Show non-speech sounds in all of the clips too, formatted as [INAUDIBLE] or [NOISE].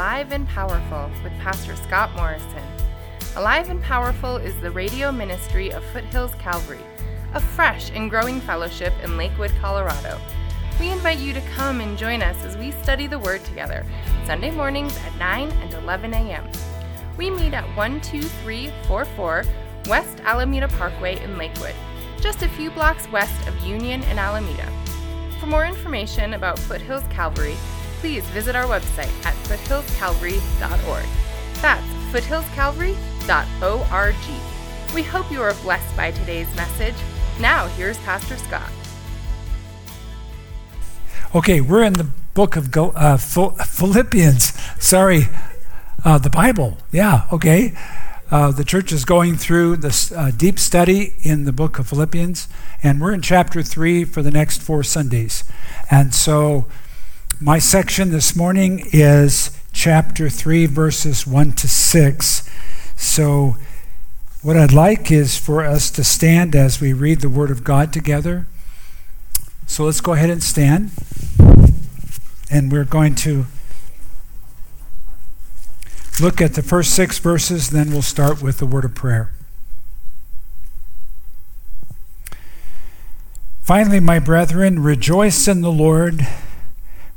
Alive and Powerful with Pastor Scott Morrison. Alive and Powerful is the radio ministry of Foothills Calvary, a fresh and growing fellowship in Lakewood, Colorado. We invite you to come and join us as we study the Word together, Sunday mornings at 9 and 11 a.m. We meet at 12344 West Alameda Parkway in Lakewood, just a few blocks west of Union and Alameda. For more information about Foothills Calvary, please visit our website at foothillscalvary.org. That's foothillscalvary.org. We hope you are blessed by today's message. Now, here's Pastor Scott. Okay, we're in the book of uh, Philippians. Sorry, uh, the Bible. Yeah, okay. Uh, the church is going through this uh, deep study in the book of Philippians, and we're in chapter 3 for the next four Sundays. And so, my section this morning is chapter 3, verses 1 to 6. So, what I'd like is for us to stand as we read the Word of God together. So, let's go ahead and stand. And we're going to look at the first six verses, then we'll start with the word of prayer. Finally, my brethren, rejoice in the Lord.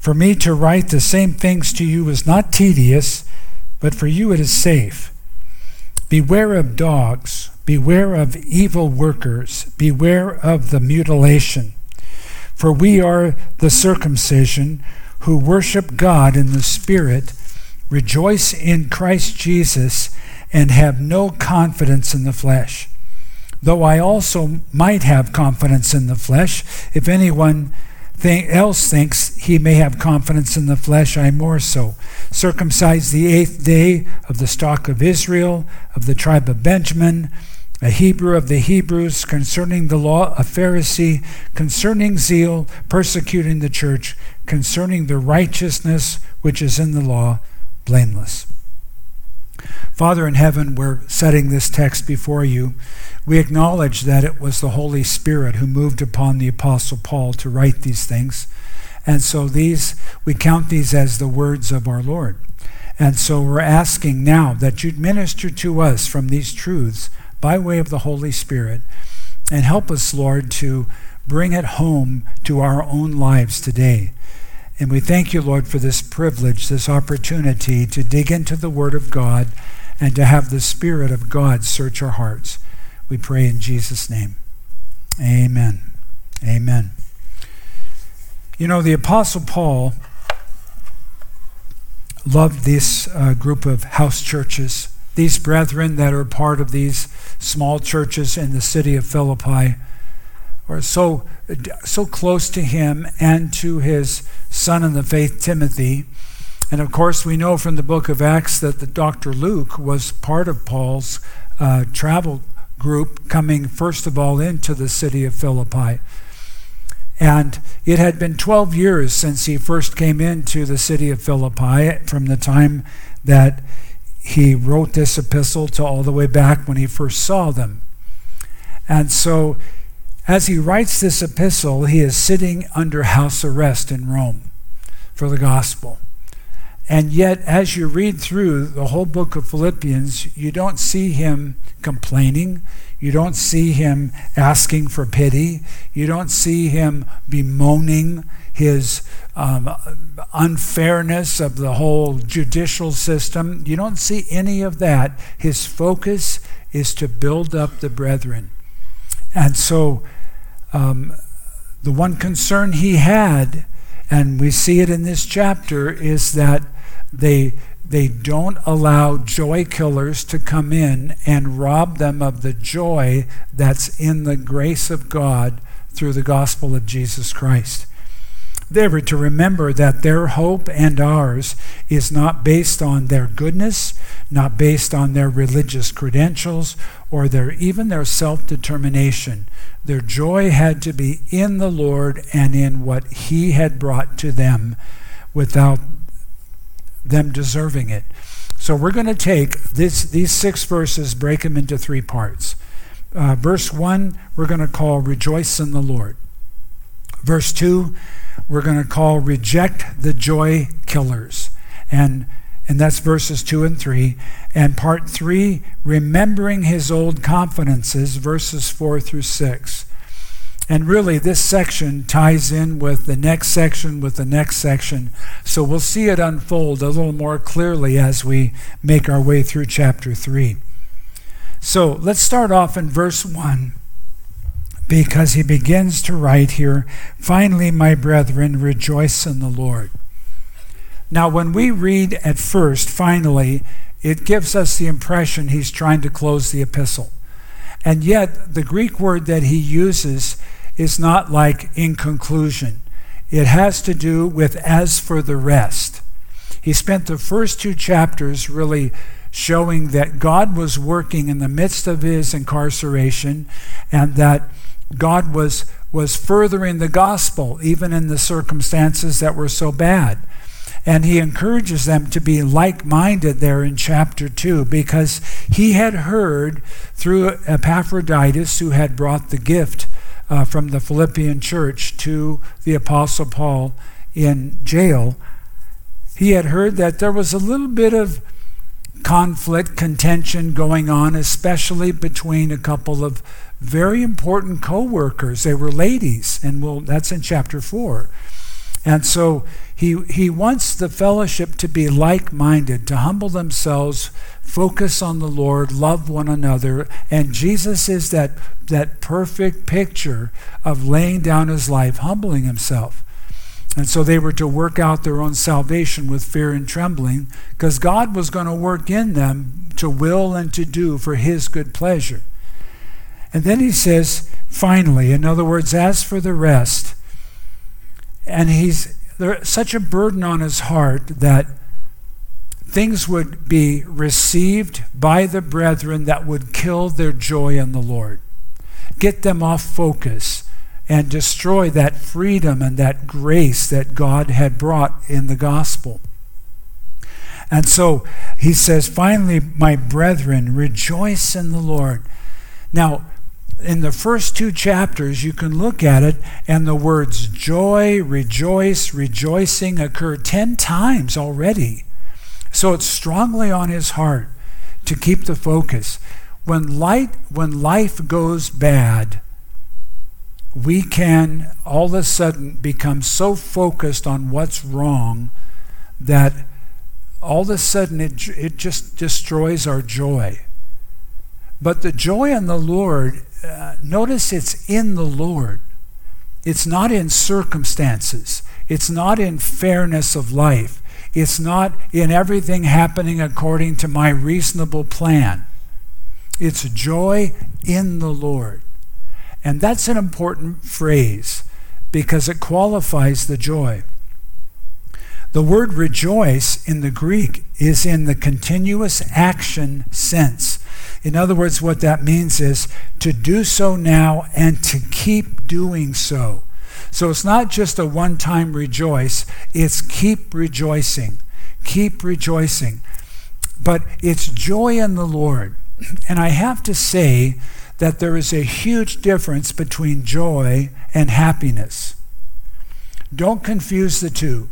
For me to write the same things to you is not tedious, but for you it is safe. Beware of dogs, beware of evil workers, beware of the mutilation. For we are the circumcision who worship God in the Spirit, rejoice in Christ Jesus, and have no confidence in the flesh. Though I also might have confidence in the flesh, if anyone else thinks he may have confidence in the flesh, I more so. Circumcised the eighth day of the stock of Israel, of the tribe of Benjamin, a Hebrew of the Hebrews, concerning the law, a Pharisee, concerning zeal, persecuting the church, concerning the righteousness which is in the law, blameless. Father in heaven, we're setting this text before you. We acknowledge that it was the Holy Spirit who moved upon the Apostle Paul to write these things. And so these, we count these as the words of our Lord. And so we're asking now that you'd minister to us from these truths by way of the Holy Spirit and help us, Lord, to bring it home to our own lives today. And we thank you, Lord, for this privilege, this opportunity to dig into the Word of God and to have the Spirit of God search our hearts. We pray in Jesus' name. Amen. Amen. You know, the Apostle Paul loved this uh, group of house churches, these brethren that are part of these small churches in the city of Philippi are so, so close to him and to his son in the faith, Timothy. And of course, we know from the book of Acts that the Dr. Luke was part of Paul's uh, travel group coming first of all into the city of Philippi. And it had been 12 years since he first came into the city of Philippi from the time that he wrote this epistle to all the way back when he first saw them. And so, as he writes this epistle, he is sitting under house arrest in Rome for the gospel. And yet, as you read through the whole book of Philippians, you don't see him complaining. You don't see him asking for pity. You don't see him bemoaning his um, unfairness of the whole judicial system. You don't see any of that. His focus is to build up the brethren. And so, um, the one concern he had, and we see it in this chapter, is that they, they don't allow joy killers to come in and rob them of the joy that's in the grace of God through the gospel of Jesus Christ. They were to remember that their hope and ours is not based on their goodness, not based on their religious credentials, or their even their self-determination. Their joy had to be in the Lord and in what He had brought to them without them deserving it. So we're going to take this, these six verses, break them into three parts. Uh, verse 1, we're going to call Rejoice in the Lord. Verse 2, we're going to call Reject the Joy Killers. And and that's verses 2 and 3. And part 3, remembering his old confidences, verses 4 through 6. And really, this section ties in with the next section, with the next section. So we'll see it unfold a little more clearly as we make our way through chapter 3. So let's start off in verse 1 because he begins to write here Finally, my brethren, rejoice in the Lord. Now, when we read at first, finally, it gives us the impression he's trying to close the epistle. And yet, the Greek word that he uses is not like in conclusion, it has to do with as for the rest. He spent the first two chapters really showing that God was working in the midst of his incarceration and that God was, was furthering the gospel even in the circumstances that were so bad. And he encourages them to be like minded there in chapter 2 because he had heard through Epaphroditus, who had brought the gift uh, from the Philippian church to the Apostle Paul in jail, he had heard that there was a little bit of conflict, contention going on, especially between a couple of very important co workers. They were ladies, and we'll, that's in chapter 4. And so he, he wants the fellowship to be like minded, to humble themselves, focus on the Lord, love one another. And Jesus is that, that perfect picture of laying down his life, humbling himself. And so they were to work out their own salvation with fear and trembling because God was going to work in them to will and to do for his good pleasure. And then he says, finally, in other words, as for the rest, and he's there's such a burden on his heart that things would be received by the brethren that would kill their joy in the Lord, get them off focus, and destroy that freedom and that grace that God had brought in the gospel. And so he says, finally, my brethren, rejoice in the Lord. Now, in the first two chapters, you can look at it, and the words joy, rejoice, rejoicing occur 10 times already. So it's strongly on his heart to keep the focus. When, light, when life goes bad, we can all of a sudden become so focused on what's wrong that all of a sudden it, it just destroys our joy. But the joy in the Lord uh, notice it's in the Lord. It's not in circumstances. It's not in fairness of life. It's not in everything happening according to my reasonable plan. It's joy in the Lord. And that's an important phrase because it qualifies the joy. The word rejoice in the Greek is in the continuous action sense. In other words, what that means is to do so now and to keep doing so. So it's not just a one time rejoice, it's keep rejoicing. Keep rejoicing. But it's joy in the Lord. And I have to say that there is a huge difference between joy and happiness. Don't confuse the two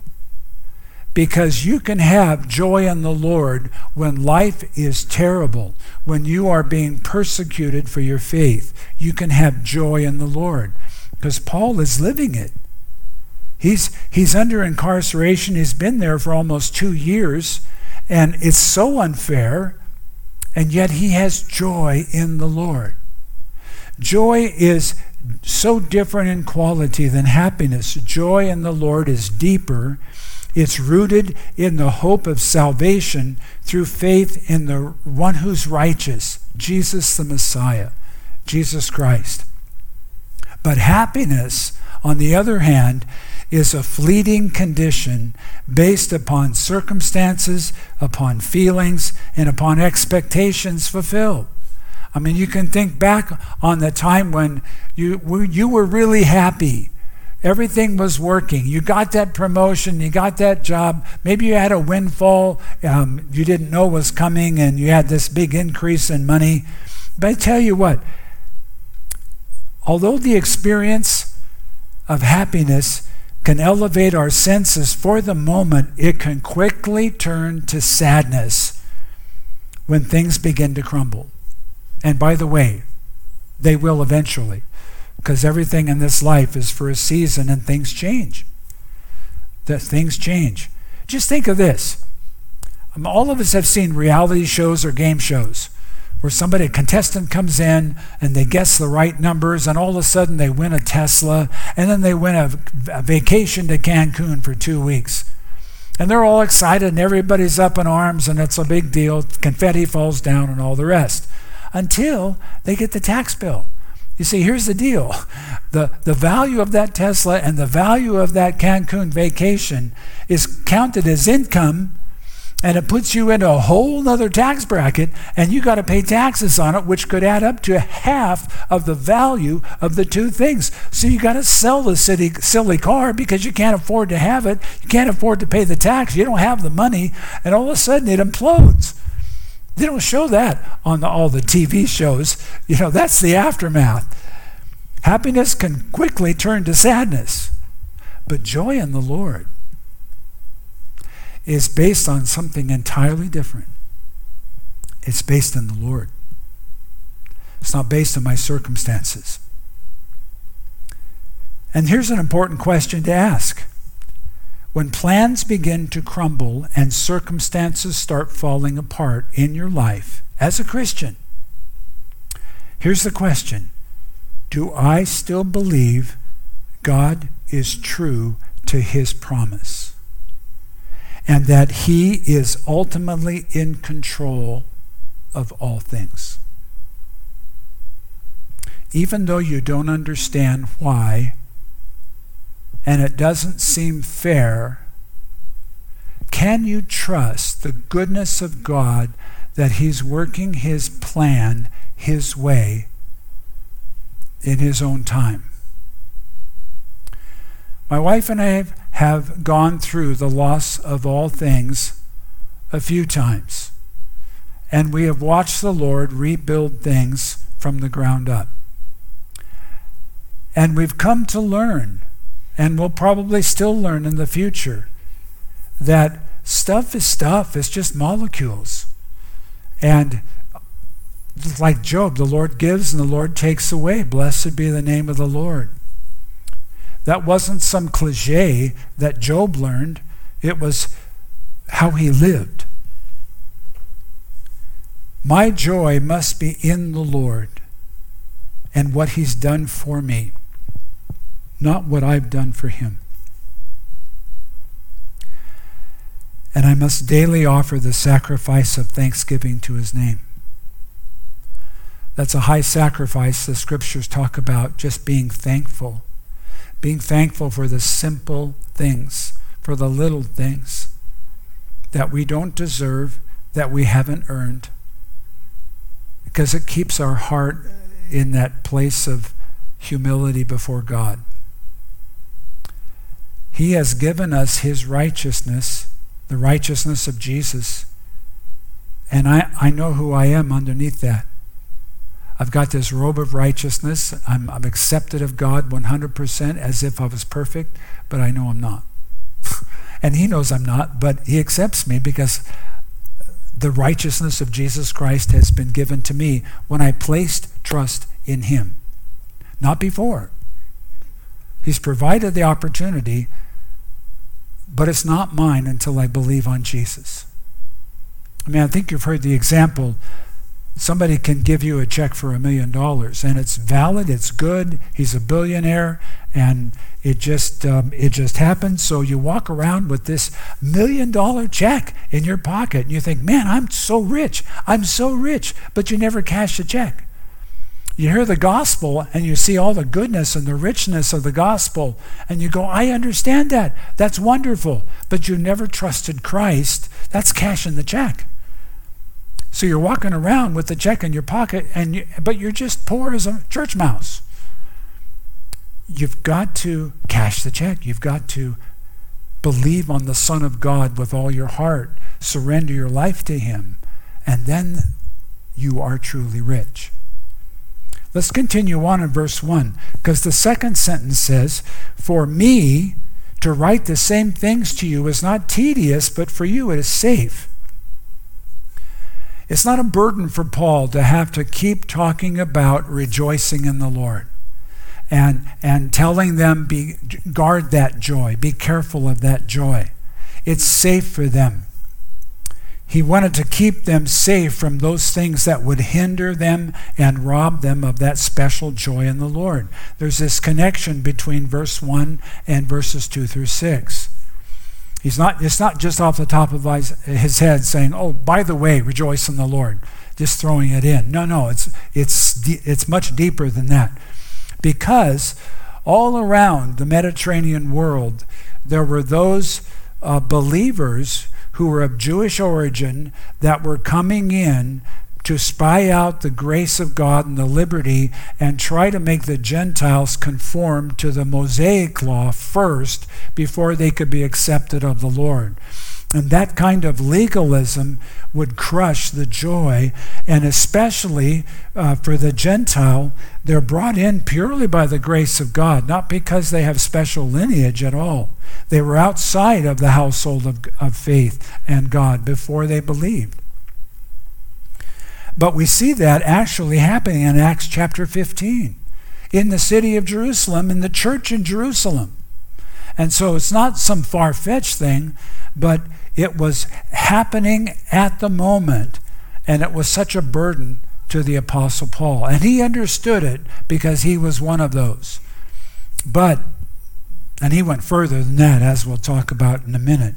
because you can have joy in the Lord when life is terrible, when you are being persecuted for your faith. You can have joy in the Lord because Paul is living it. He's, he's under incarceration. He's been there for almost two years, and it's so unfair, and yet he has joy in the Lord. Joy is so different in quality than happiness. Joy in the Lord is deeper it's rooted in the hope of salvation through faith in the one who's righteous, Jesus the Messiah, Jesus Christ. But happiness, on the other hand, is a fleeting condition based upon circumstances, upon feelings, and upon expectations fulfilled. I mean, you can think back on the time when you, you were really happy Everything was working. You got that promotion, you got that job. Maybe you had a windfall um, you didn't know was coming, and you had this big increase in money. But I tell you what, although the experience of happiness can elevate our senses for the moment, it can quickly turn to sadness when things begin to crumble. And by the way, they will eventually, because everything in this life is for a season and things change. That things change. Just think of this. Um, all of us have seen reality shows or game shows where somebody, a contestant comes in and they guess the right numbers, and all of a sudden they win a Tesla, and then they win a, a vacation to Cancun for two weeks. And they're all excited, and everybody's up in arms, and it's a big deal. Confetti falls down, and all the rest. Until they get the tax bill. You see, here's the deal. The, the value of that Tesla and the value of that Cancun vacation is counted as income and it puts you into a whole nother tax bracket and you got to pay taxes on it which could add up to half of the value of the two things. So you got to sell the city, silly car because you can't afford to have it. You can't afford to pay the tax. You don't have the money and all of a sudden it implodes they don't show that on the, all the tv shows you know that's the aftermath happiness can quickly turn to sadness but joy in the lord is based on something entirely different. It's based on the Lord. It's not based on my circumstances. And here's an important question to ask. When plans begin to crumble and circumstances start falling apart in your life as a Christian, here's the question Do I still believe God is true to his promise? and that He is ultimately in control of all things. Even though you don't understand why, and it doesn't seem fair, can you trust the goodness of God that He's working His plan His way in His own time? My wife and I have gone through the loss of all things a few times, and we have watched the Lord rebuild things from the ground up. And we've come to learn, and we'll probably still learn in the future, that stuff is stuff, it's just molecules. And like Job, the Lord gives and the Lord takes away. Blessed be the name of the Lord. That wasn't some cliche that Job learned, it was how he lived. My joy must be in the Lord and what he's done for me, not what I've done for him. And I must daily offer the sacrifice of thanksgiving to his name. That's a high sacrifice the scriptures talk about, just being thankful being thankful for the simple things, for the little things that we don't deserve, that we haven't earned, because it keeps our heart in that place of humility before God. He has given us His righteousness, the righteousness of Jesus, and I, I know who I am underneath that. I've got this robe of righteousness. I'm, I'm accepted of God 100% as if I was perfect, but I know I'm not. [LAUGHS] and He knows I'm not, but He accepts me because the righteousness of Jesus Christ has been given to me when I placed trust in Him, not before. He's provided the opportunity, but it's not mine until I believe on Jesus. I mean, I think you've heard the example. Somebody can give you a check for a million dollars and it's valid it's good he's a billionaire and it just um, it just happens. So you walk around with this million dollar check in your pocket and you think man i'm so rich i'm so rich but you never cash the check you hear the gospel and you see all the goodness and the richness of the gospel and you go i understand that that's wonderful but you never trusted christ that's cashing the check so you're walking around with the check in your pocket, and you, but you're just poor as a church mouse. You've got to cash the check. You've got to believe on the Son of God with all your heart, surrender your life to Him, and then you are truly rich. Let's continue on in verse 1, because the second sentence says, For me to write the same things to you is not tedious, but for you it is safe. It's not a burden for Paul to have to keep talking about rejoicing in the Lord and, and telling them be, guard that joy, be careful of that joy. It's safe for them. He wanted to keep them safe from those things that would hinder them and rob them of that special joy in the Lord. There's this connection between verse 1 and verses 2 through 6. He's not, it's not just off the top of his head saying, oh, by the way, rejoice in the Lord, just throwing it in. No, no, it's, it's, it's much deeper than that. Because all around the Mediterranean world, there were those uh, believers who were of Jewish origin that were coming in to spy out the grace of God and the liberty and try to make the Gentiles conform to the Mosaic law first before they could be accepted of the Lord. And that kind of legalism would crush the joy, and especially uh, for the Gentile, they're brought in purely by the grace of God, not because they have special lineage at all. They were outside of the household of, of faith and God before they believed. But we see that actually happening in Acts chapter 15 in the city of Jerusalem, in the church in Jerusalem. And so it's not some far fetched thing, but it was happening at the moment, and it was such a burden to the Apostle Paul. And he understood it because he was one of those. But, and he went further than that, as we'll talk about in a minute.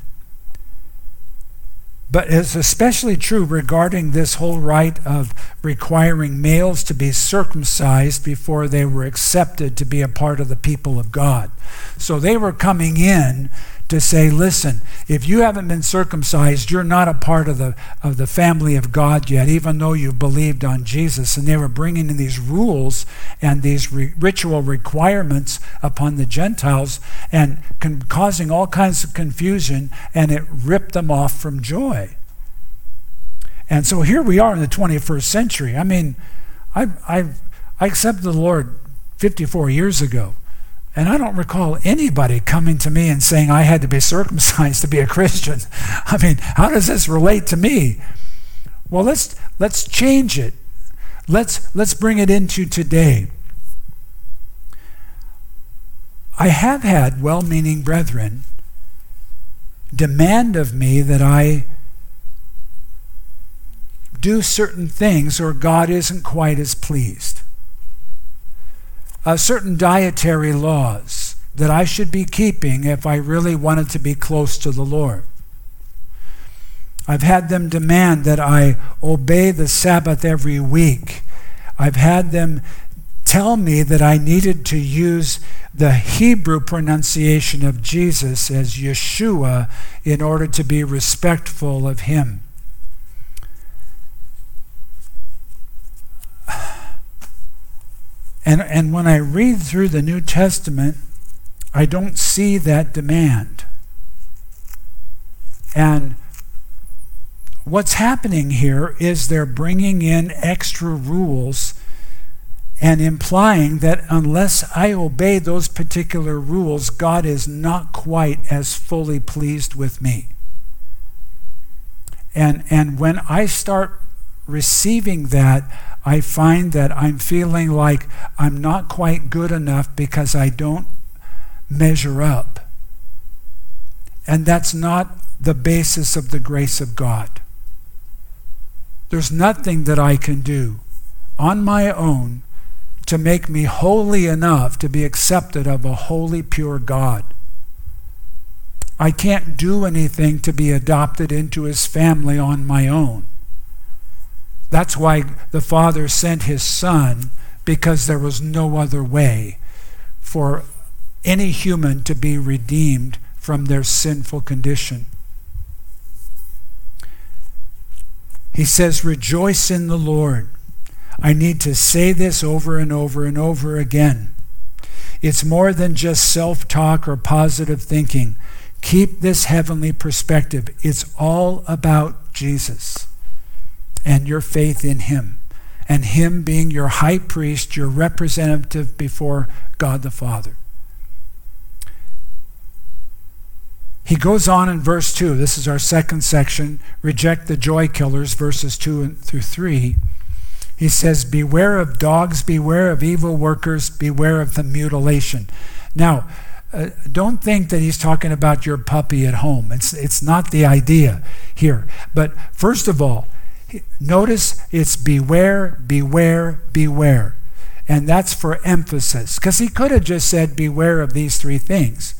But it's especially true regarding this whole rite of requiring males to be circumcised before they were accepted to be a part of the people of God. So they were coming in to say, listen, if you haven't been circumcised, you're not a part of the, of the family of God yet, even though you've believed on Jesus. And they were bringing in these rules and these re- ritual requirements upon the Gentiles and con- causing all kinds of confusion, and it ripped them off from joy. And so here we are in the 21st century. I mean, I, I, I accepted the Lord 54 years ago. And I don't recall anybody coming to me and saying I had to be [LAUGHS] circumcised to be a Christian. I mean, how does this relate to me? Well, let's let's change it. Let's let's bring it into today. I have had well-meaning brethren demand of me that I do certain things or God isn't quite as pleased uh, certain dietary laws that I should be keeping if I really wanted to be close to the Lord. I've had them demand that I obey the Sabbath every week. I've had them tell me that I needed to use the Hebrew pronunciation of Jesus as Yeshua in order to be respectful of him. And, and when I read through the New Testament, I don't see that demand. And what's happening here is they're bringing in extra rules and implying that unless I obey those particular rules, God is not quite as fully pleased with me. And, and when I start receiving that, I find that I'm feeling like I'm not quite good enough because I don't measure up. And that's not the basis of the grace of God. There's nothing that I can do on my own to make me holy enough to be accepted of a holy, pure God. I can't do anything to be adopted into his family on my own. That's why the Father sent his Son, because there was no other way for any human to be redeemed from their sinful condition. He says, Rejoice in the Lord. I need to say this over and over and over again. It's more than just self talk or positive thinking. Keep this heavenly perspective. It's all about Jesus and your faith in Him, and Him being your high priest, your representative before God the Father. he goes on in verse 2. This is our second section. Reject the joy killers, verses 2 through 3. He says, Beware of dogs, beware of evil workers, beware of the mutilation. Now, uh, don't think that he's talking about your puppy at home. It's, it's not the idea here. But first of all, notice it's beware, beware, beware. And that's for emphasis. Because he could have just said, Beware of these three things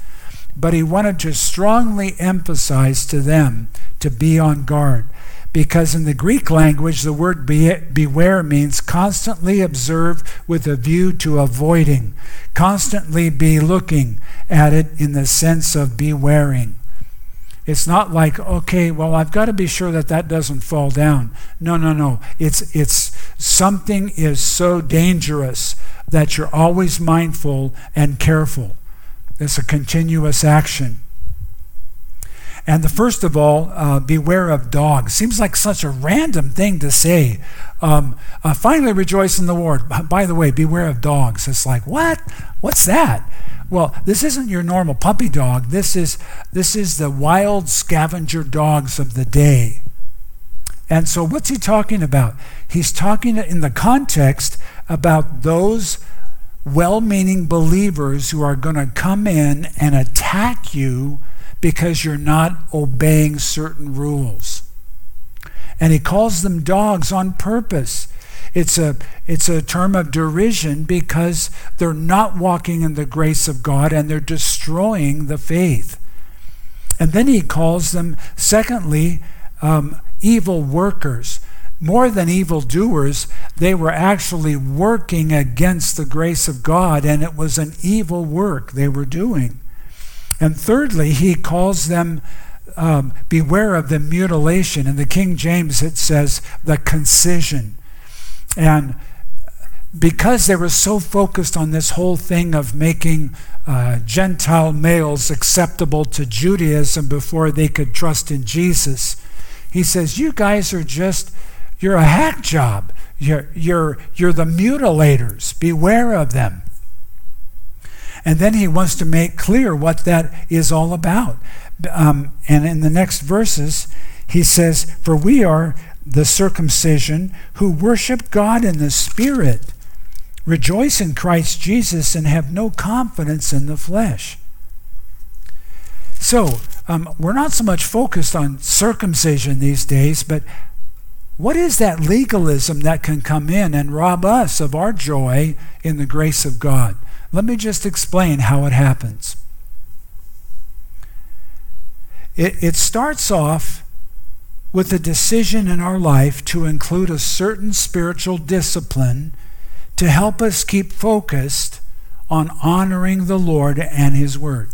but he wanted to strongly emphasize to them to be on guard. Because in the Greek language, the word be- beware means constantly observe with a view to avoiding, constantly be looking at it in the sense of bewaring. It's not like, okay, well, I've got to be sure that that doesn't fall down. No, no, no. It's, it's something is so dangerous that you're always mindful and careful. It's a continuous action. And the first of all, uh, beware of dogs. Seems like such a random thing to say. Um, uh, finally, rejoice in the Lord. By the way, beware of dogs. It's like what? What's that? Well, this isn't your normal puppy dog. This is this is the wild scavenger dogs of the day. And so, what's he talking about? He's talking in the context about those well meaning believers who are going to come in and attack you because you're not obeying certain rules. And he calls them dogs on purpose. It's a, it's a term of derision because they're not walking in the grace of God and they're destroying the faith. And then he calls them, secondly, um, evil workers more than evildoers, they were actually working against the grace of God, and it was an evil work they were doing. And thirdly, he calls them um, beware of the mutilation. In the King James, it says the concision. And because they were so focused on this whole thing of making uh, Gentile males acceptable to Judaism before they could trust in Jesus, he says, You guys are just you're a hack job. You're, you're, you're the mutilators. Beware of them. And then he wants to make clear what that is all about. Um, and in the next verses, he says, For we are the circumcision who worship God in the Spirit, rejoice in Christ Jesus, and have no confidence in the flesh. So, um, we're not so much focused on circumcision these days, but what is that legalism that can come in and rob us of our joy in the grace of God? Let me just explain how it happens. It, it starts off with a decision in our life to include a certain spiritual discipline to help us keep focused on honoring the Lord and His Word.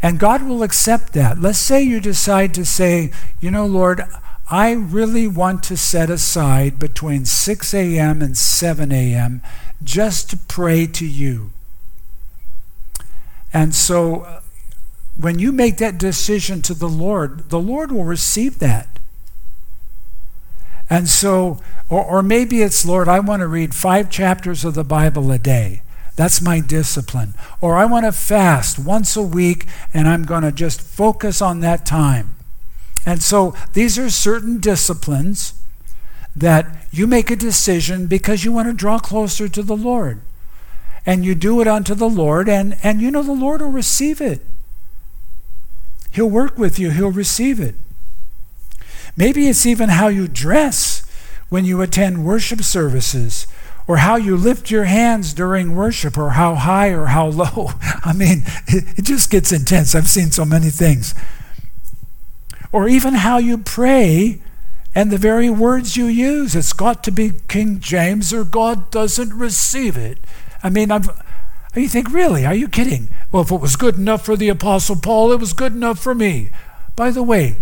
And God will accept that. Let's say you decide to say, you know, Lord, I really want to set aside between 6 a.m. and 7 a.m. just to pray to you. And so when you make that decision to the Lord, the Lord will receive that. And so, or, or maybe it's, Lord, I want to read five chapters of the Bible a day. That's my discipline. Or I want to fast once a week and I'm going to just focus on that time. And so these are certain disciplines that you make a decision because you want to draw closer to the Lord. And you do it unto the Lord, and, and you know the Lord will receive it. He'll work with you, He'll receive it. Maybe it's even how you dress when you attend worship services, or how you lift your hands during worship, or how high or how [LAUGHS] low. I mean, it, just gets intense. I've seen so many things or even how you pray and the very words you use. It's got to be King James or God doesn't receive it. I mean, I'm, you think, really? Are you kidding? Well, if it was good enough for the Apostle Paul, it was good enough for me. By the way,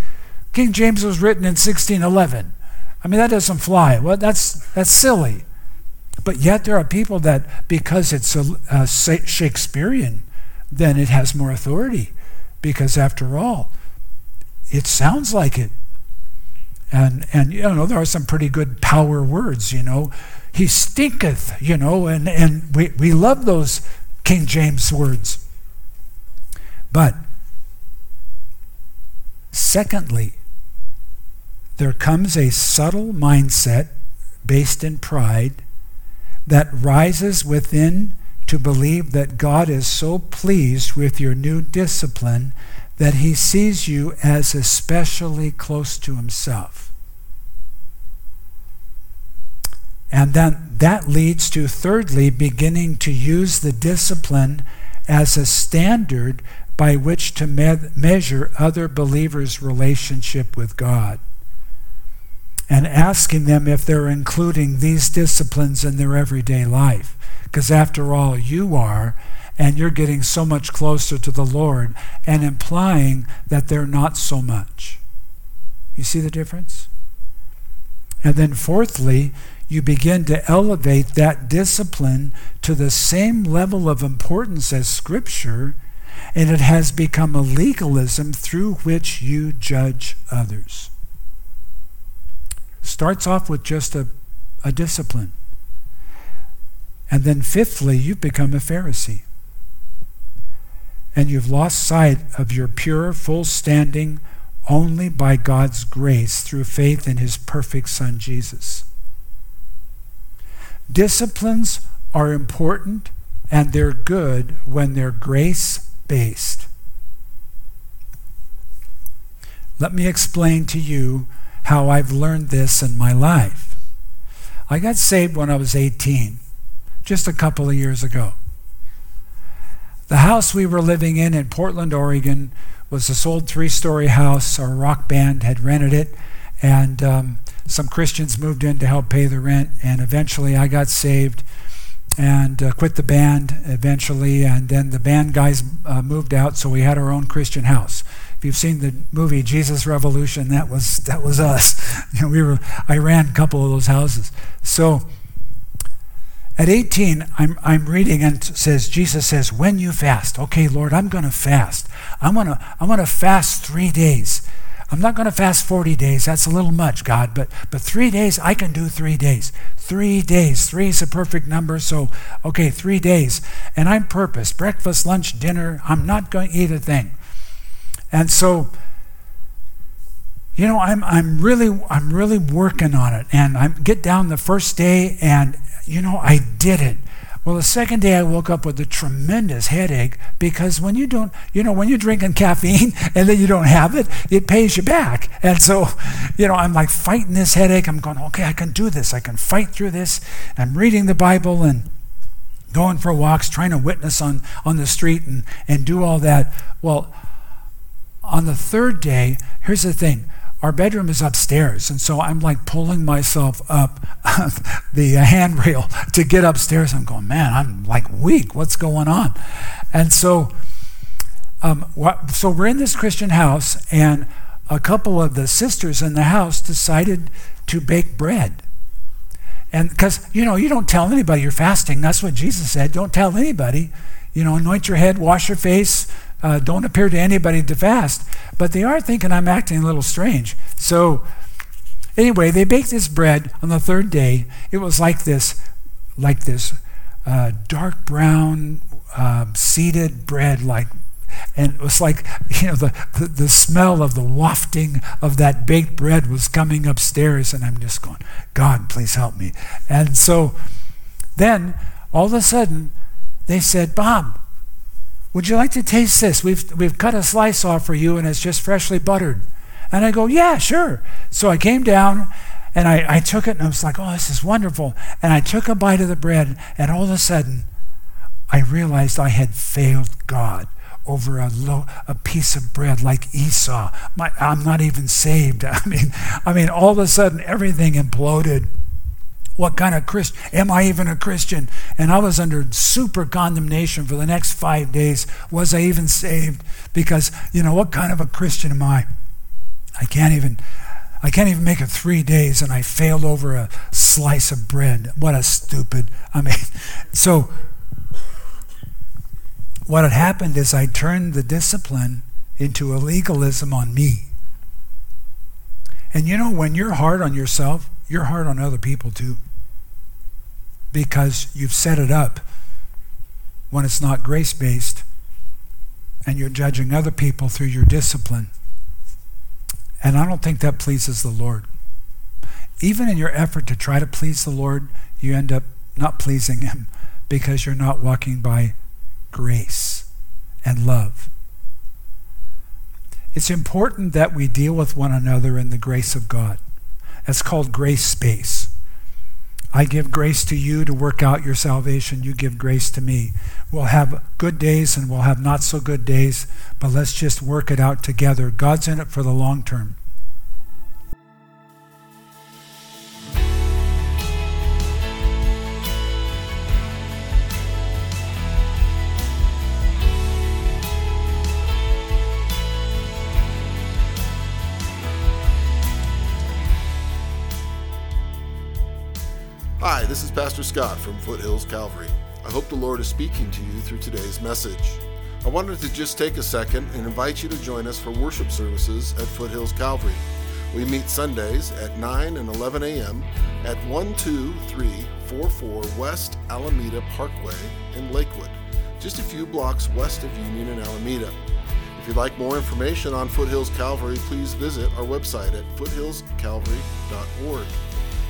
King James was written in 1611. I mean, that doesn't fly. Well, that's, that's silly. But yet, there are people that, because it's a, a Shakespearean, then it has more authority. Because after all, it sounds like it. And and you know, there are some pretty good power words, you know. He stinketh, you know, and, and we, we love those King James words. But Secondly, there comes a subtle mindset based in pride that rises within to believe that God is so pleased with your new discipline that he sees you as especially close to himself. And then that leads to, thirdly, beginning to use the discipline as a standard by which to me- measure other believers' relationship with God and asking them if they're including these disciplines in their everyday life. Because after all, you are, and you're getting so much closer to the Lord, and implying that they're not so much. You see the difference? And then, fourthly, you begin to elevate that discipline to the same level of importance as Scripture, and it has become a legalism through which you judge others starts off with just a, a discipline. And then, fifthly, you've become a Pharisee. And you've lost sight of your pure, full standing only by God's grace through faith in His perfect Son, Jesus. Disciplines are important and they're good when they're grace based. Let me explain to you how I've learned this in my life. I got saved when I was 18, just a couple of years ago. The house we were living in in Portland, Oregon, was this old three story house. Our rock band had rented it, and um, some Christians moved in to help pay the rent. And eventually I got saved and uh, quit the band eventually. And then the band guys uh, moved out, so we had our own Christian house. If you've seen the movie Jesus Revolution, that was that was us. [LAUGHS] You know, we were I ran a couple of those houses. So at 18, I'm, I'm reading and says, Jesus says, when you fast, okay, Lord, I'm going to fast. I'm to I'm to fast three days. I'm not going to fast 40 days. That's a little much, God, but, but three days, I can do three days. Three days. Three is a perfect number, so, okay, three days. And I'm purpose breakfast, lunch, dinner. I'm not going to eat a thing. And so, you know, I'm, I'm really I'm really working on it. And I get down the first day, and you know, I did it. Well, the second day I woke up with a tremendous headache because when you don't, you know, when you're drinking [LAUGHS] caffeine and then you don't have it, it pays you back. And so, you know, I'm like fighting this headache. I'm going, okay, I can do this. I can fight through this. I'm reading the Bible and going for walks, trying to witness on, on the street and, and do all that. Well, on the third day, here's the thing our bedroom is upstairs. And so I'm like pulling myself up [LAUGHS] the handrail to get upstairs. I'm going, man, I'm like weak. What's going on? And so, um, what, so we're in this Christian house, and a couple of the sisters in the house decided to bake bread. And because, you know, you don't tell anybody you're fasting. That's what Jesus said. Don't tell anybody. You know, anoint your head, wash your face, uh, don't appear to anybody to fast, but they are thinking I'm acting a little strange. So, anyway, they baked this bread on the third day. It was like this, like this uh, dark brown uh, seeded bread, like and it was like [LAUGHS] you know the, the, the smell of the wafting of that baked bread was coming upstairs and i'm just going god please help me and so then all of a sudden they said bob would you like to taste this? We've, we've cut a slice off for you and it's just freshly buttered. And I go, Yeah, sure. So I came down and I, I took it and I was like, Oh, this is wonderful. And I took a bite of the bread and all of a sudden I realized I had failed God over a, lo- a piece of bread like Esau. My, I'm not even saved. [LAUGHS] I mean, I mean, all of a sudden everything imploded. What kind of Christian? Am I even a Christian? And I was under super condemnation for the next five days. Was I even saved? Because, you know, what kind of a Christian am I? I can't even. I can't even make it three days, and I failed over a slice of bread. What a stupid. I mean, [LAUGHS] so what had happened is I turned the discipline into a legalism on me. And you know, when you're hard on yourself, you're hard on other people too because you've set it up when it's not grace based and you're judging other people through your discipline. And I don't think that pleases the Lord. Even in your effort to try to please the Lord, you end up not pleasing Him because you're not walking by grace and love. It's important that we deal with one another in the grace of God. That's called grace space. I give grace to you to work out your salvation. You give grace to me. We'll have good days and we'll have not so good days, but let's just work it out together. God's in it for the long term. This is Pastor Scott from Foothills Calvary. I hope the Lord is speaking to you through today's message. I wanted to just take a second and invite you to join us for worship services at Foothills Calvary. We meet Sundays at 9 and 11 a.m. at 12344 West Alameda Parkway in Lakewood, just a few blocks west of Union and Alameda. If you'd like more information on Foothills Calvary, please visit our website at foothillscalvary.org.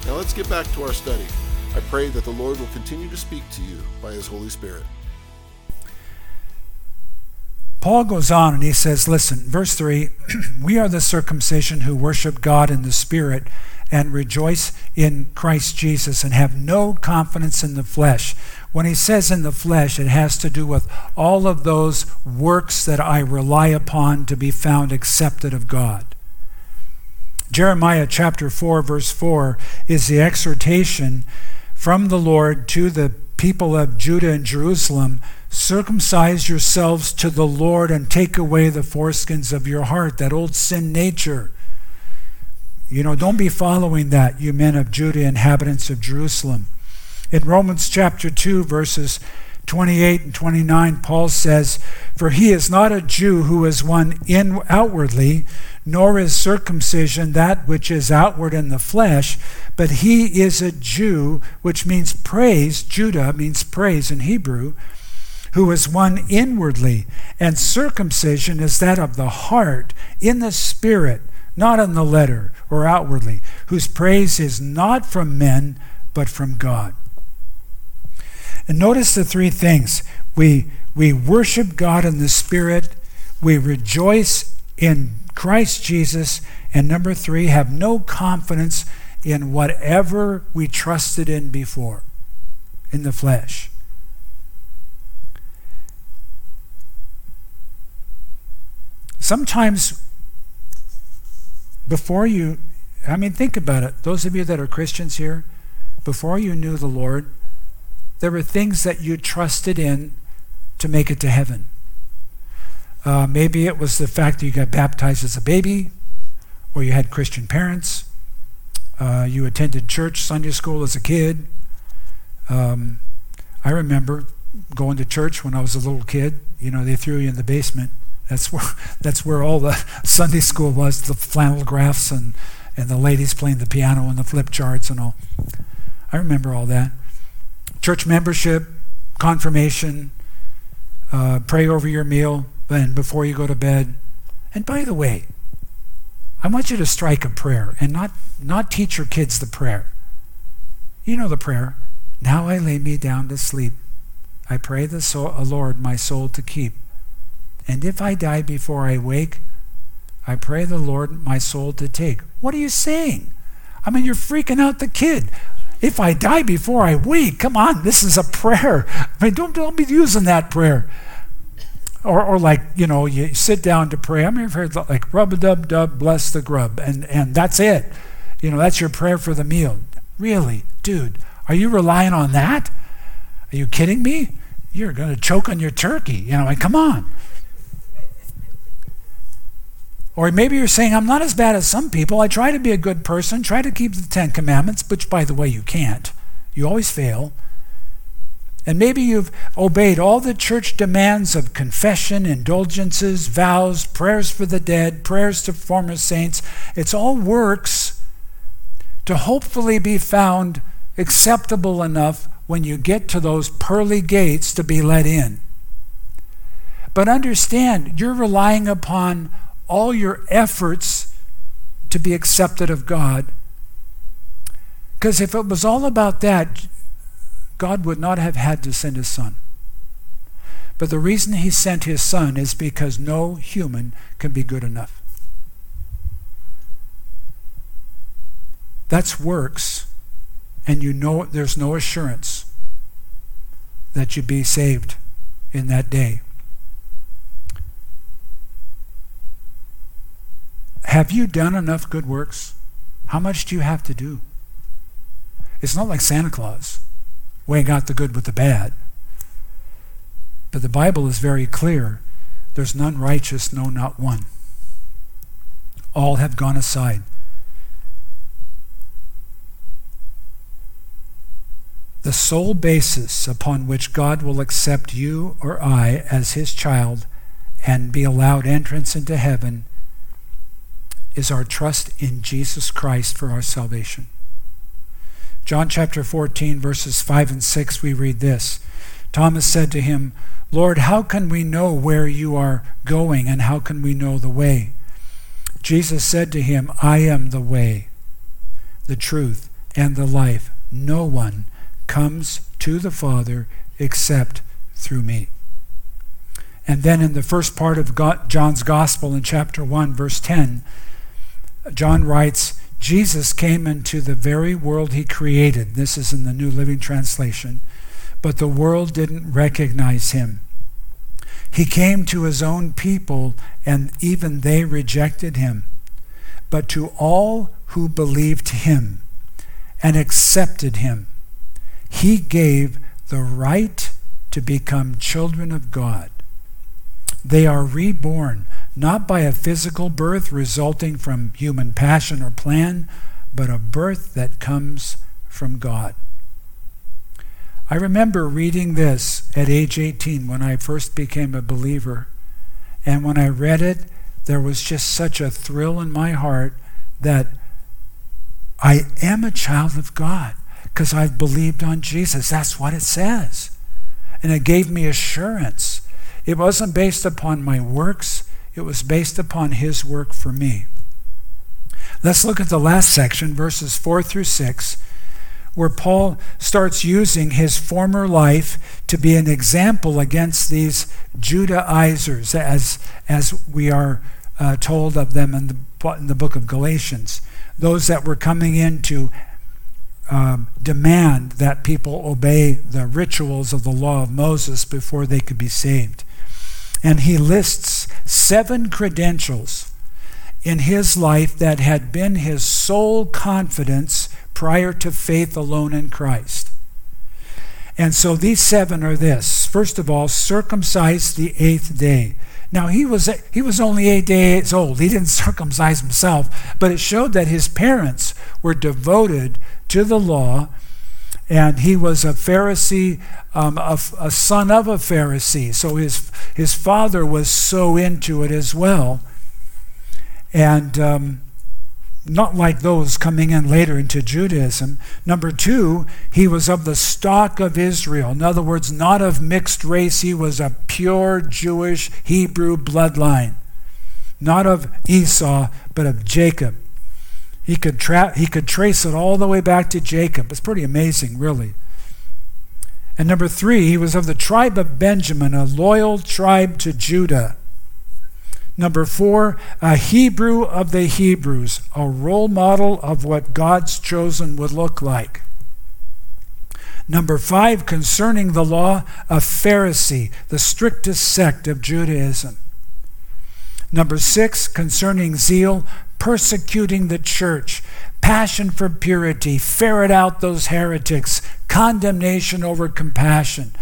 Now let's get back to our study. I pray that the Lord will continue to speak to you by His Holy Spirit. Paul goes on and he says, Listen, verse 3 [CLEARS THROAT] We are the circumcision who worship God in the Spirit and rejoice in Christ Jesus and have no confidence in the flesh. When he says in the flesh, it has to do with all of those works that I rely upon to be found accepted of God. Jeremiah chapter 4, verse 4 is the exhortation from the Lord to the people of Judah and Jerusalem circumcise yourselves to the Lord and take away the foreskins of your heart, that old sin nature. You know, don't be following that, you men of Judah, inhabitants of Jerusalem. In Romans chapter 2, verses 28 and 29, Paul says, For he is not a Jew who is one in outwardly, nor is circumcision that which is outward in the flesh, but he is a Jew, which means praise. Judah means praise in Hebrew, who is one inwardly. And circumcision is that of the heart, in the spirit, not in the letter or outwardly, whose praise is not from men, but from God. And notice the three things. We, we worship God in the Spirit, we rejoice in Christ Jesus, and number three, have no confidence in whatever we trusted in before, in the flesh. Sometimes, before you, I mean, think about it. Those of you that are Christians here, before you knew the Lord, there were things that you trusted in to make it to heaven. Uh, maybe it was the fact that you got baptized as a baby, or you had Christian parents, uh, you attended church, Sunday school as a kid. Um, I remember going to church when I was a little kid. You know, they threw you in the basement. That's where [LAUGHS] that's where all the [LAUGHS] Sunday school was, the flannel graphs and, and the ladies playing the piano and the flip charts and all. I remember all that church membership, confirmation, uh, pray over your meal and before you go to bed. And by the way, I want you to strike a prayer and not, not teach your kids the prayer. You know the prayer. Now I lay me down to sleep. I pray the soul, uh, Lord my soul to keep. And if I die before I wake, I pray the Lord my soul to take. What are you saying? I mean, you're freaking out the kid if I die before I wake, come on, this is a prayer. I mean, don't, don't be using that prayer. Or, or like, you know, you sit down to pray. I mean, I've heard like rub a dub dub, bless the grub, and, and that's it. You know, that's your prayer for the meal. Really, dude, are you relying on that? Are you kidding me? You're going to choke on your turkey. You know, like, come on. Or maybe you're saying, I'm not as bad as some people. I try to be a good person, try to keep the Ten Commandments, which, by the way, you can't. You always fail. And maybe you've obeyed all the church demands of confession, indulgences, vows, prayers for the dead, prayers to former saints. It's all works to hopefully be found acceptable enough when you get to those pearly gates to be let in. But understand, you're relying upon all your efforts to be accepted of God. Because if it was all about that, God would not have had to send his son. But the reason he sent his son is because no human can be good enough. That's works, and you know there's no assurance that you'd be saved in that day. Have you done enough good works? How much do you have to do? It's not like Santa Claus, weighing out the good with the bad. But the Bible is very clear there's none righteous, no, not one. All have gone aside. The sole basis upon which God will accept you or I as his child and be allowed entrance into heaven is our trust in Jesus Christ for our salvation. John chapter 14, verses 5 and 6, we read this Thomas said to him, Lord, how can we know where you are going, and how can we know the way? Jesus said to him, I am the way, the truth, and the life. No one comes to the Father except through me. And then in the first part of John's Gospel, in chapter 1, verse 10, John writes, Jesus came into the very world he created. This is in the New Living Translation but the world didn't recognize him. He came to his own people, and even they rejected him. But to all who believed him and accepted him, he gave the right to become children of God. They are reborn, not by a physical birth resulting from human passion or plan, but a birth that comes from God. I remember reading this at age 18 when I first became a believer. And when I read it, there was just such a thrill in my heart that I am a child of God because I've believed on Jesus. That's what it says. And it gave me assurance. It wasn't based upon my works, it was based upon His work for me. Let's look at the last section, verses 4 through 6 where Paul starts using his former life to be an example against these Judaizers, as, as we are uh, told of them in the, in the book of Galatians. Those that were coming in to um, demand that people obey the rituals of the law of Moses before they could be saved. And he lists seven credentials in his life that had been his sole confidence prior to faith alone in Christ. And so these seven are this. First of all, circumcised the eighth day. Now he was he was only eight days old. He didn't [LAUGHS] circumcise himself, but it showed that his parents were devoted to the law, and he was a Pharisee, um, a, a son of a Pharisee. So his his father was so into it as well, and um, not like those coming in later into Judaism. Number two, he was of the stock of Israel. In other words, not of mixed race. He was a pure Jewish Hebrew bloodline. Not of Esau, but of Jacob. He could, tra- he could trace it all the way back to Jacob. It's pretty amazing, really. And number three, he was of the tribe of Benjamin, a loyal tribe to Judah. Number four, a Hebrew of the Hebrews, a role model of what God's chosen would look like. Number five, concerning the law, a Pharisee, the strictest sect of Judaism. Number six, concerning zeal, persecuting the church, passion for purity, ferret out those heretics, condemnation over compassion,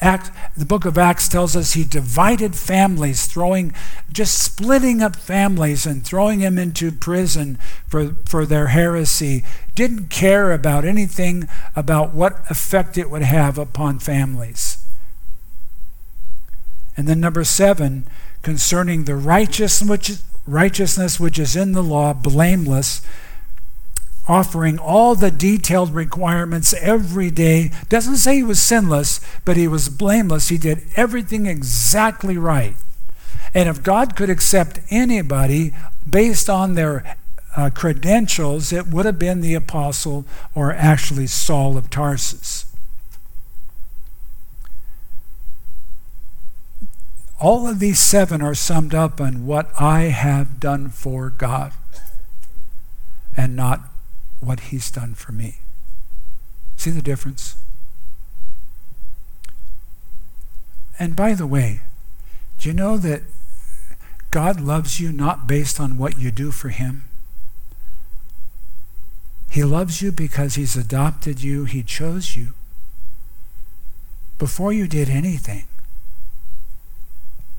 Act, the book of Acts tells us he divided families, throwing, just splitting up families and throwing them into prison for, for their heresy. Didn't care about anything about what effect it would have upon families. And then number seven, concerning the righteous which, righteousness which is in the law, blameless, offering all the detailed requirements every day. Doesn't say he was sinless, but he was blameless. He did everything exactly right. And if God could accept anybody based on their uh, credentials, it would have been the apostle or actually Saul of Tarsus. All of these seven are summed up in what I have done for God and not what He's done for me. See the difference? And by the way, do you know that God loves you not based on what you do for Him? He loves you because He's adopted you, He chose you before you did anything.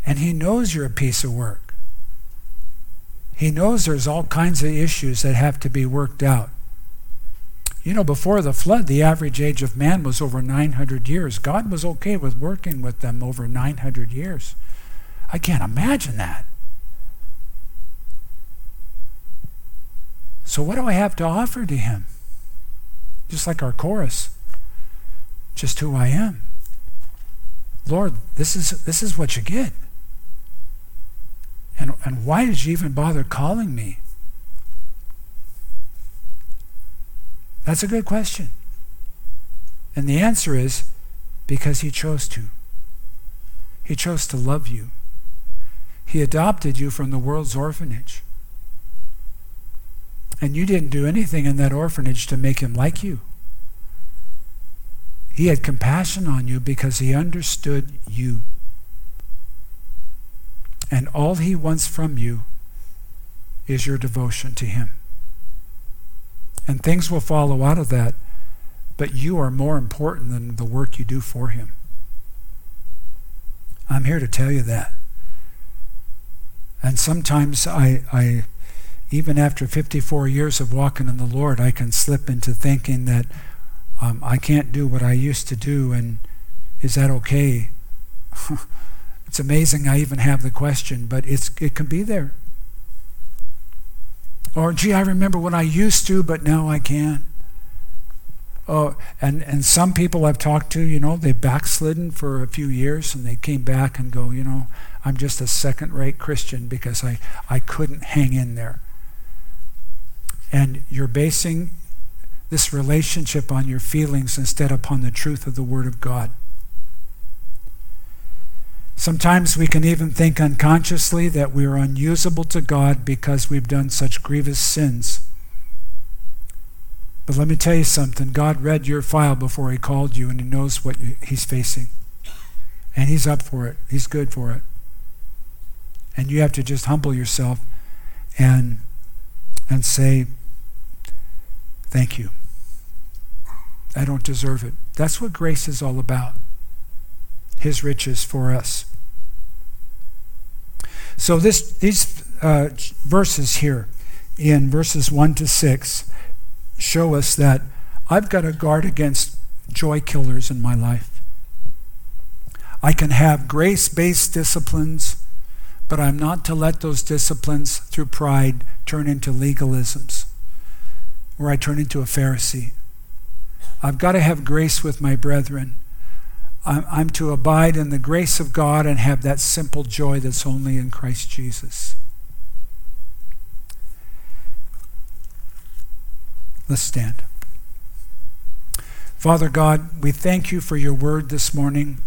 And He knows you're a piece of work. He knows there's all kinds of issues that have to be worked out. You know, before the flood, the average age of man was over 900 years. God was okay with working with them over 900 years. I can't imagine that. So, what do I have to offer to Him? Just like our chorus, just who I am. Lord, this is, this is what you get. And, and why did you even bother calling me? That's a good question. And the answer is because he chose to. He chose to love you. He adopted you from the world's orphanage. And you didn't do anything in that orphanage to make him like you. He had compassion on you because he understood you. And all he wants from you is your devotion to him. And things will follow out of that, but you are more important than the work you do for Him. I'm here to tell you that. And sometimes I, I, even after 54 years of walking in the Lord, I can slip into thinking that um, I can't do what I used to do, and is that okay? [LAUGHS] it's amazing I even have the question, but it's, it can be there. Or, gee, I remember when I used to, but now I can't. Oh, and, and some people I've talked to, you know, they've backslidden for a few years and they came back and go, you know, I'm just a second rate Christian because I, I couldn't hang in there. And you're basing this relationship on your feelings instead upon the truth of the Word of God. Sometimes we can even think unconsciously that we are unusable to God because we've done such grievous sins. But let me tell you something God read your file before He called you, and He knows what you, He's facing. And He's up for it, He's good for it. And you have to just humble yourself and, and say, Thank you. I don't deserve it. That's what grace is all about his riches for us. So this, these uh, verses here, in verses 1 to 6, show us that I've got to guard against joy killers in my life. I can have grace based disciplines, but I'm not to let those disciplines, through pride, turn into legalisms, where I turn into a Pharisee. I've got to have grace with my brethren I'm, I'm to abide in the grace of God and have that simple joy that's only in Christ Jesus. Let's stand. Father God, we thank you for your word this morning.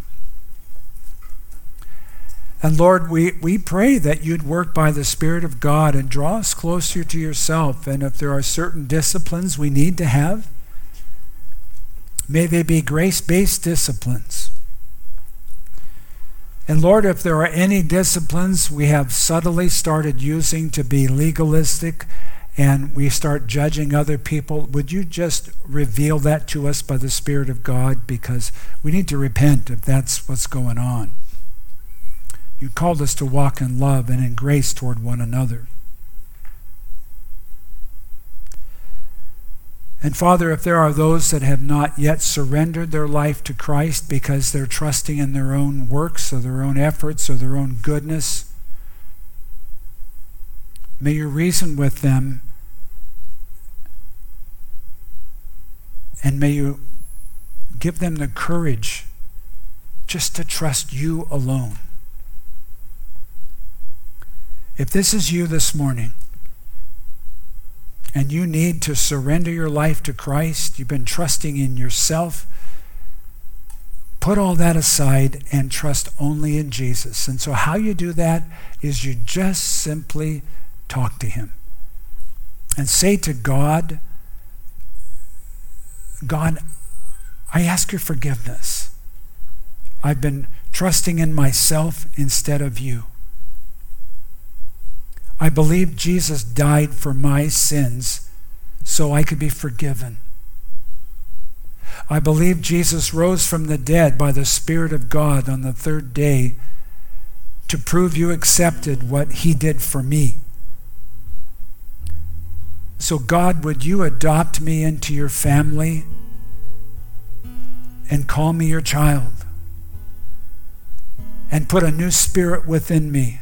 And Lord, we, we pray that you'd work by the Spirit of God and draw us closer to yourself. And if there are certain disciplines we need to have, may they be grace based disciplines. And Lord, if there are any disciplines we have subtly started using to be legalistic and we start judging other people, would you just reveal that to us by the Spirit of God? Because we need to repent if that's what's going on. You called us to walk in love and in grace toward one another. And Father, if there are those that have not yet surrendered their life to Christ because they're trusting in their own works or their own efforts or their own goodness, may you reason with them and may you give them the courage just to trust you alone. If this is you this morning, and you need to surrender your life to Christ, you've been trusting in yourself, put all that aside and trust only in Jesus. And so, how you do that is you just simply talk to Him and say to God, God, I ask your forgiveness. I've been trusting in myself instead of you. I believe Jesus died for my sins so I could be forgiven. I believe Jesus rose from the dead by the Spirit of God on the third day to prove you accepted what he did for me. So, God, would you adopt me into your family and call me your child and put a new spirit within me?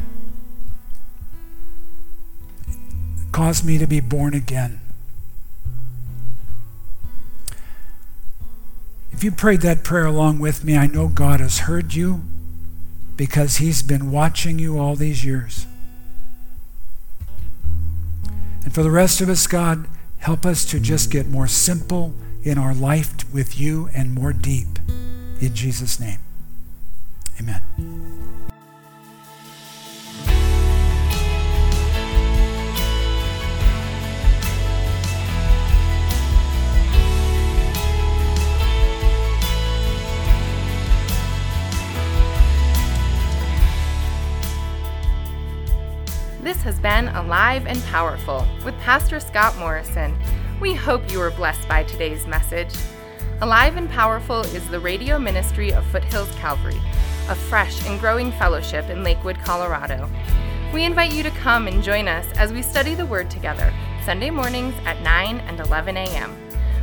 Cause me to be born again. If you prayed that prayer along with me, I know God has heard you because He's been watching you all these years. And for the rest of us, God, help us to just get more simple in our life with you and more deep. In Jesus' name, amen. Has been Alive and Powerful with Pastor Scott Morrison. We hope you were blessed by today's message. Alive and Powerful is the radio ministry of Foothills Calvary, a fresh and growing fellowship in Lakewood, Colorado. We invite you to come and join us as we study the Word together, Sunday mornings at 9 and 11 a.m.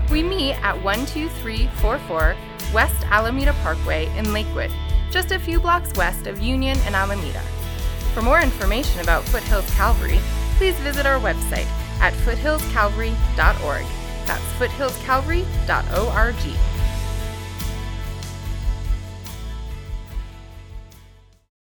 We meet at 12344 West Alameda Parkway in Lakewood, just a few blocks west of Union and Alameda. For more information about Foothills Calvary, please visit our website at foothillscalvary.org. That's foothillscalvary.org.